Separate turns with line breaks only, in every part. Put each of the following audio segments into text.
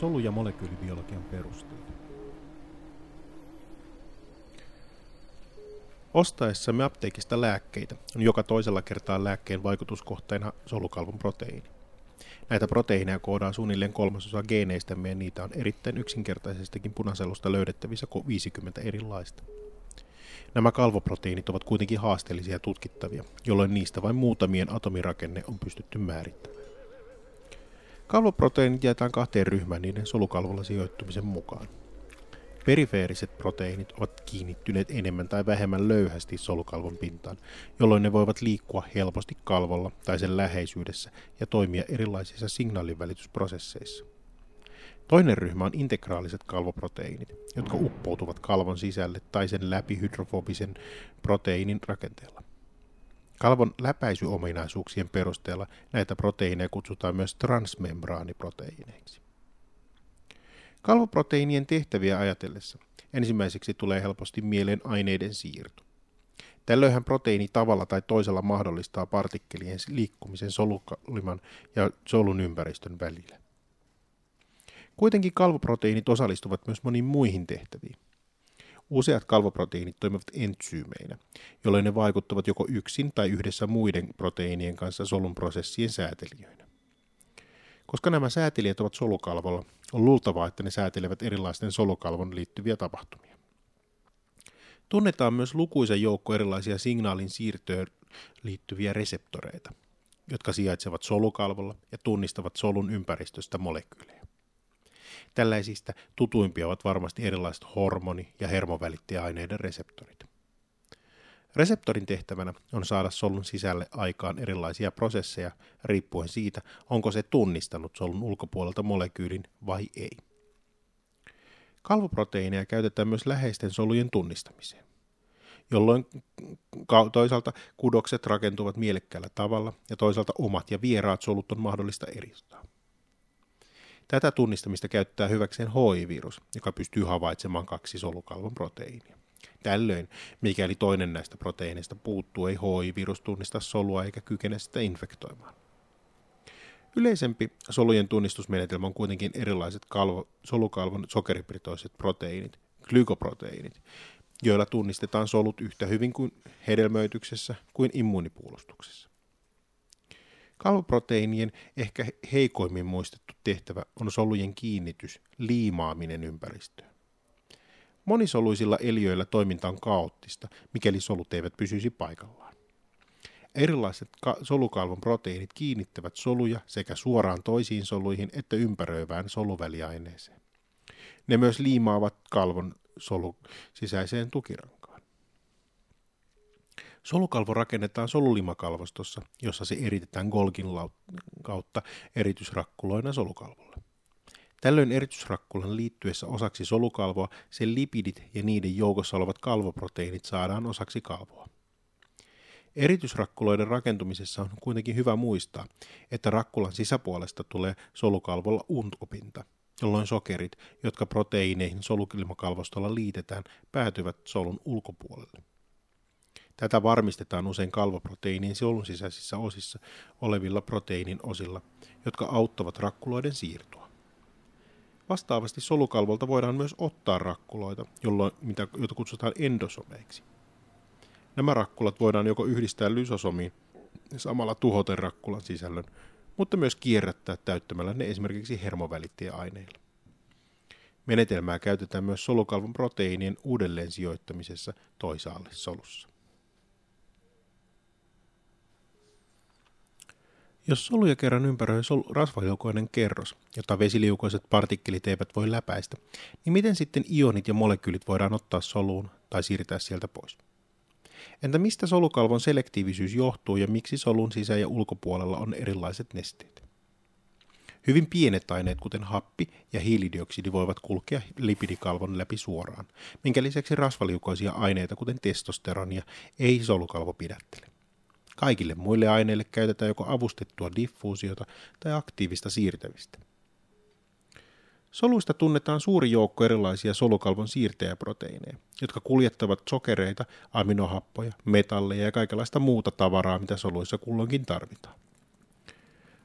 Solu- ja molekyylibiologian perusteita. Ostaessamme apteekista lääkkeitä on joka toisella kertaa lääkkeen vaikutuskohteena solukalvon proteiini. Näitä proteiineja koodaan suunnilleen kolmasosa geeneistämme ja niitä on erittäin yksinkertaisestikin punaselusta löydettävissä 50 erilaista. Nämä kalvoproteiinit ovat kuitenkin haasteellisia ja tutkittavia, jolloin niistä vain muutamien atomirakenne on pystytty määrittämään. Kalvoproteiinit jaetaan kahteen ryhmään niiden solukalvolla sijoittumisen mukaan. Perifeeriset proteiinit ovat kiinnittyneet enemmän tai vähemmän löyhästi solukalvon pintaan, jolloin ne voivat liikkua helposti kalvolla tai sen läheisyydessä ja toimia erilaisissa signaalinvälitysprosesseissa. Toinen ryhmä on integraaliset kalvoproteiinit, jotka uppoutuvat kalvon sisälle tai sen läpi hydrofobisen proteiinin rakenteella. Kalvon läpäisyominaisuuksien perusteella näitä proteiineja kutsutaan myös transmembraaniproteiineiksi. Kalvoproteiinien tehtäviä ajatellessa ensimmäiseksi tulee helposti mieleen aineiden siirto. Tällöinhän proteiini tavalla tai toisella mahdollistaa partikkelien liikkumisen soluliman ja solun ympäristön välillä. Kuitenkin kalvoproteiinit osallistuvat myös moniin muihin tehtäviin. Useat kalvoproteiinit toimivat entsyymeinä, jolloin ne vaikuttavat joko yksin tai yhdessä muiden proteiinien kanssa solun prosessien säätelijöinä. Koska nämä säätelijät ovat solukalvolla, on luultavaa, että ne säätelevät erilaisten solukalvon liittyviä tapahtumia. Tunnetaan myös lukuisa joukko erilaisia signaalin siirtöön liittyviä reseptoreita, jotka sijaitsevat solukalvolla ja tunnistavat solun ympäristöstä molekyylejä. Tällaisista tutuimpia ovat varmasti erilaiset hormoni- ja hermovälittäjäaineiden reseptorit. Reseptorin tehtävänä on saada solun sisälle aikaan erilaisia prosesseja riippuen siitä, onko se tunnistanut solun ulkopuolelta molekyylin vai ei. Kalvoproteiineja käytetään myös läheisten solujen tunnistamiseen, jolloin toisaalta kudokset rakentuvat mielekkäällä tavalla ja toisaalta omat ja vieraat solut on mahdollista eristää. Tätä tunnistamista käyttää hyväkseen HIV-virus, joka pystyy havaitsemaan kaksi solukalvon proteiinia. Tällöin, mikäli toinen näistä proteiineista puuttuu, ei HIV-virus tunnista solua eikä kykene sitä infektoimaan. Yleisempi solujen tunnistusmenetelmä on kuitenkin erilaiset kalvo, solukalvon sokeripitoiset proteiinit, glykoproteiinit, joilla tunnistetaan solut yhtä hyvin kuin hedelmöityksessä kuin immuunipuolustuksessa. Kalvoproteiinien ehkä heikoimmin muistettu tehtävä on solujen kiinnitys, liimaaminen ympäristöön. Monisoluisilla eliöillä toiminta on kaoottista, mikäli solut eivät pysyisi paikallaan. Erilaiset ka- solukalvon proteiinit kiinnittävät soluja sekä suoraan toisiin soluihin että ympäröivään soluväliaineeseen. Ne myös liimaavat kalvon solu sisäiseen tukirankaan. Solukalvo rakennetaan solulimakalvostossa, jossa se eritetään Golgin kautta eritysrakkuloina solukalvolle. Tällöin eritysrakkulan liittyessä osaksi solukalvoa sen lipidit ja niiden joukossa olevat kalvoproteiinit saadaan osaksi kalvoa. Eritysrakkuloiden rakentumisessa on kuitenkin hyvä muistaa, että rakkulan sisäpuolesta tulee solukalvolla untopinta, jolloin sokerit, jotka proteiineihin solukilmakalvostolla liitetään, päätyvät solun ulkopuolelle. Tätä varmistetaan usein kalvoproteiinin solun sisäisissä osissa olevilla proteiinin osilla, jotka auttavat rakkuloiden siirtoa. Vastaavasti solukalvolta voidaan myös ottaa rakkuloita, jolloin, mitä, joita kutsutaan endosomeiksi. Nämä rakkulat voidaan joko yhdistää lysosomiin samalla tuhoten rakkulan sisällön, mutta myös kierrättää täyttämällä ne esimerkiksi hermovälittäjäaineilla. Menetelmää käytetään myös solukalvon proteiinien uudelleen sijoittamisessa toisaalle solussa. Jos soluja kerran ympäröi sol- rasvaliukoinen kerros, jota vesiliukoiset partikkelit eivät voi läpäistä, niin miten sitten ionit ja molekyylit voidaan ottaa soluun tai siirtää sieltä pois? Entä mistä solukalvon selektiivisyys johtuu ja miksi solun sisä- ja ulkopuolella on erilaiset nesteet? Hyvin pienet aineet, kuten happi ja hiilidioksidi, voivat kulkea lipidikalvon läpi suoraan, minkä lisäksi rasvaliukoisia aineita, kuten testosteronia, ei solukalvo pidättele. Kaikille muille aineille käytetään joko avustettua diffuusiota tai aktiivista siirtämistä. Soluista tunnetaan suuri joukko erilaisia solukalvon siirtäjäproteiineja, jotka kuljettavat sokereita, aminohappoja, metalleja ja kaikenlaista muuta tavaraa, mitä soluissa kulloinkin tarvitaan.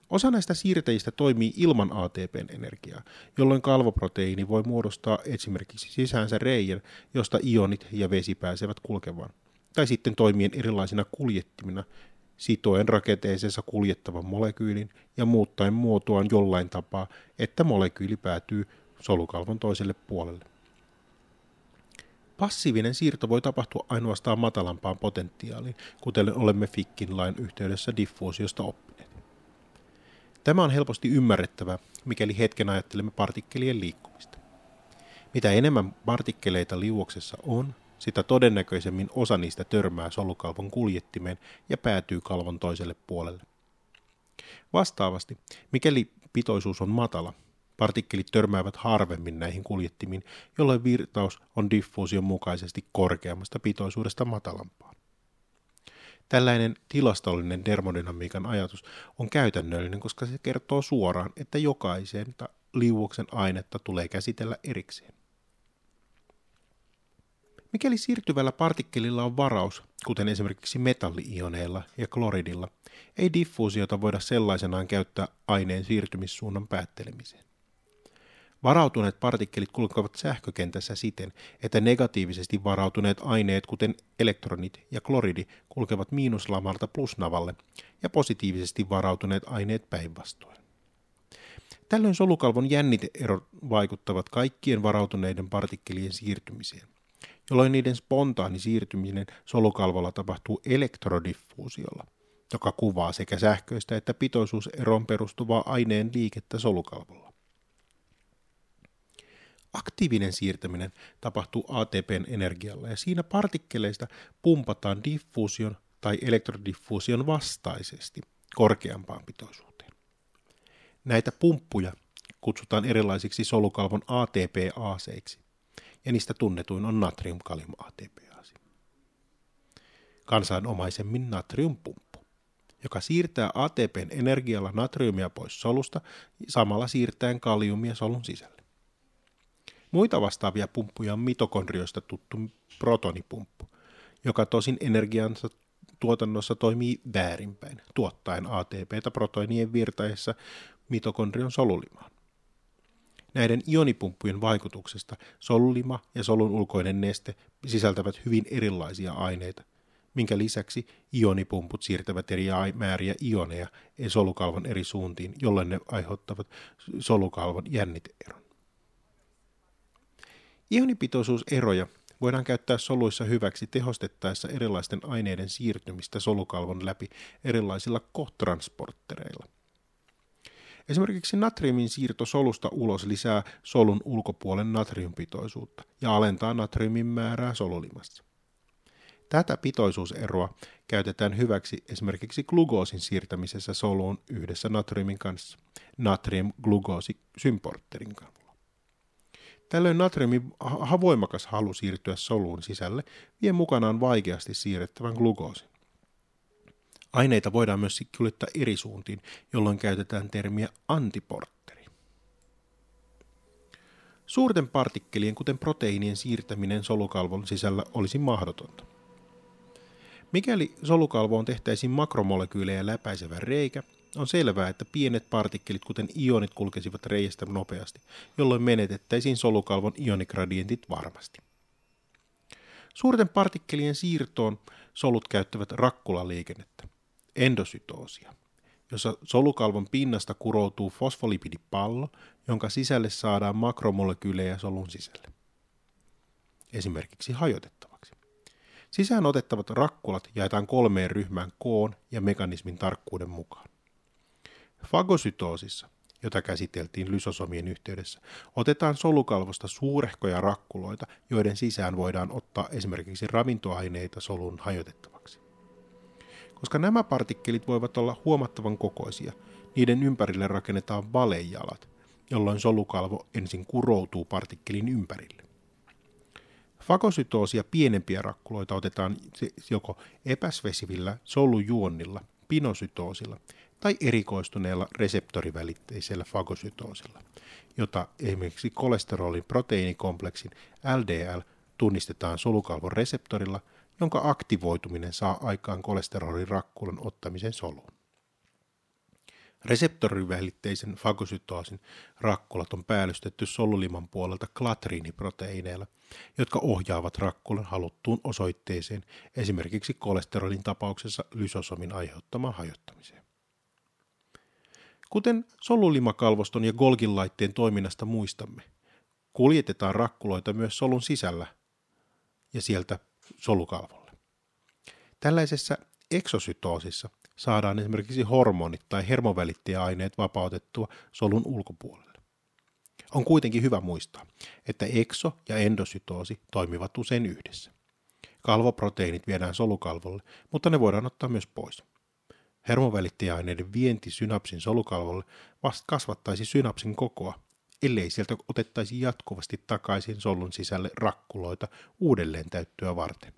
Osa näistä siirteistä toimii ilman ATPn energiaa, jolloin kalvoproteiini voi muodostaa esimerkiksi sisäänsä reijän, josta ionit ja vesi pääsevät kulkemaan, tai sitten toimien erilaisina kuljettimina, sitoen rakenteeseensa kuljettavan molekyylin ja muuttaen muotoaan jollain tapaa, että molekyyli päätyy solukalvon toiselle puolelle. Passiivinen siirto voi tapahtua ainoastaan matalampaan potentiaaliin, kuten olemme Fickin lain yhteydessä diffuusiosta oppineet. Tämä on helposti ymmärrettävä, mikäli hetken ajattelemme partikkelien liikkumista. Mitä enemmän partikkeleita liuoksessa on, sitä todennäköisemmin osa niistä törmää solukalvon kuljettimeen ja päätyy kalvon toiselle puolelle. Vastaavasti, mikäli pitoisuus on matala, partikkelit törmäävät harvemmin näihin kuljettimiin, jolloin virtaus on diffuusion mukaisesti korkeammasta pitoisuudesta matalampaan. Tällainen tilastollinen termodynamiikan ajatus on käytännöllinen, koska se kertoo suoraan, että jokaisen liuoksen ainetta tulee käsitellä erikseen. Mikäli siirtyvällä partikkelilla on varaus, kuten esimerkiksi metalliioneilla ja kloridilla, ei diffuusiota voida sellaisenaan käyttää aineen siirtymissuunnan päättelemiseen. Varautuneet partikkelit kulkevat sähkökentässä siten, että negatiivisesti varautuneet aineet, kuten elektronit ja kloridi, kulkevat miinuslamalta plusnavalle ja positiivisesti varautuneet aineet päinvastoin. Tällöin solukalvon jänniteerot vaikuttavat kaikkien varautuneiden partikkelien siirtymiseen, jolloin niiden spontaani siirtyminen solukalvolla tapahtuu elektrodiffuusiolla, joka kuvaa sekä sähköistä että pitoisuuseroon perustuvaa aineen liikettä solukalvolla. Aktiivinen siirtäminen tapahtuu ATPn energialla ja siinä partikkeleista pumpataan diffuusion tai elektrodiffuusion vastaisesti korkeampaan pitoisuuteen. Näitä pumppuja kutsutaan erilaisiksi solukalvon ATP-aaseiksi, ja niistä tunnetuin on natrium-kalium ATP-aasi. Kansanomaisemmin natriumpumppu, joka siirtää ATPn energialla natriumia pois solusta, samalla siirtäen kaliumia solun sisälle. Muita vastaavia pumppuja on mitokondrioista tuttu protonipumppu, joka tosin energiansa tuotannossa toimii väärinpäin, tuottaen ATPtä proteinien virtaessa mitokondrion solulimaan. Näiden ionipumppujen vaikutuksesta solulima ja solun ulkoinen neste sisältävät hyvin erilaisia aineita, minkä lisäksi ionipumput siirtävät eri määriä ioneja solukalvon eri suuntiin, jolloin ne aiheuttavat solukalvon jänniteeron. Ionipitoisuuseroja voidaan käyttää soluissa hyväksi tehostettaessa erilaisten aineiden siirtymistä solukalvon läpi erilaisilla kohtransporttereilla. Esimerkiksi natriumin siirto solusta ulos lisää solun ulkopuolen natriumpitoisuutta ja alentaa natriumin määrää solulimassa. Tätä pitoisuuseroa käytetään hyväksi esimerkiksi glukoosin siirtämisessä soluun yhdessä natriumin kanssa, natrium-glukoosi-symporterin kanssa. Tällöin natriumin voimakas halu siirtyä soluun sisälle vie mukanaan vaikeasti siirrettävän glukoosin. Aineita voidaan myös kuljettaa eri suuntiin, jolloin käytetään termiä antiportteri. Suurten partikkelien, kuten proteiinien siirtäminen solukalvon sisällä olisi mahdotonta. Mikäli solukalvoon tehtäisiin makromolekyylejä läpäisevä reikä, on selvää, että pienet partikkelit, kuten ionit, kulkesivat reiästä nopeasti, jolloin menetettäisiin solukalvon ionigradientit varmasti. Suurten partikkelien siirtoon solut käyttävät rakkulaliikennettä, endosytoosia, jossa solukalvon pinnasta kuroutuu fosfolipidipallo, jonka sisälle saadaan makromolekyylejä solun sisälle. Esimerkiksi hajotettavaksi. Sisään otettavat rakkulat jaetaan kolmeen ryhmään koon ja mekanismin tarkkuuden mukaan. Fagosytoosissa, jota käsiteltiin lysosomien yhteydessä, otetaan solukalvosta suurehkoja rakkuloita, joiden sisään voidaan ottaa esimerkiksi ravintoaineita solun hajotettavaksi. Koska nämä partikkelit voivat olla huomattavan kokoisia, niiden ympärille rakennetaan valejalat, jolloin solukalvo ensin kuroutuu partikkelin ympärille. Fagosytoosia pienempiä rakkuloita otetaan joko epäsvesivillä solujuonnilla, pinosytoosilla tai erikoistuneella reseptorivälitteisellä fagosytoosilla, jota esimerkiksi kolesterolin proteiinikompleksin LDL tunnistetaan solukalvon reseptorilla, jonka aktivoituminen saa aikaan kolesterolin rakkulan ottamisen soluun. Reseptorivälitteisen fagosytoosin rakkulat on päällystetty soluliman puolelta klatriiniproteiineilla, jotka ohjaavat rakkulan haluttuun osoitteeseen, esimerkiksi kolesterolin tapauksessa lysosomin aiheuttamaan hajottamiseen. Kuten solulimakalvoston ja Golgin laitteen toiminnasta muistamme, kuljetetaan rakkuloita myös solun sisällä ja sieltä solukalvolle. Tällaisessa eksosytoosissa saadaan esimerkiksi hormonit tai hermovälittäjäaineet vapautettua solun ulkopuolelle. On kuitenkin hyvä muistaa, että ekso- ja endosytoosi toimivat usein yhdessä. Kalvoproteiinit viedään solukalvolle, mutta ne voidaan ottaa myös pois. Hermovälittäjäaineiden vienti synapsin solukalvolle vasta kasvattaisi synapsin kokoa, ellei sieltä otettaisi jatkuvasti takaisin solun sisälle rakkuloita uudelleen täyttöä varten.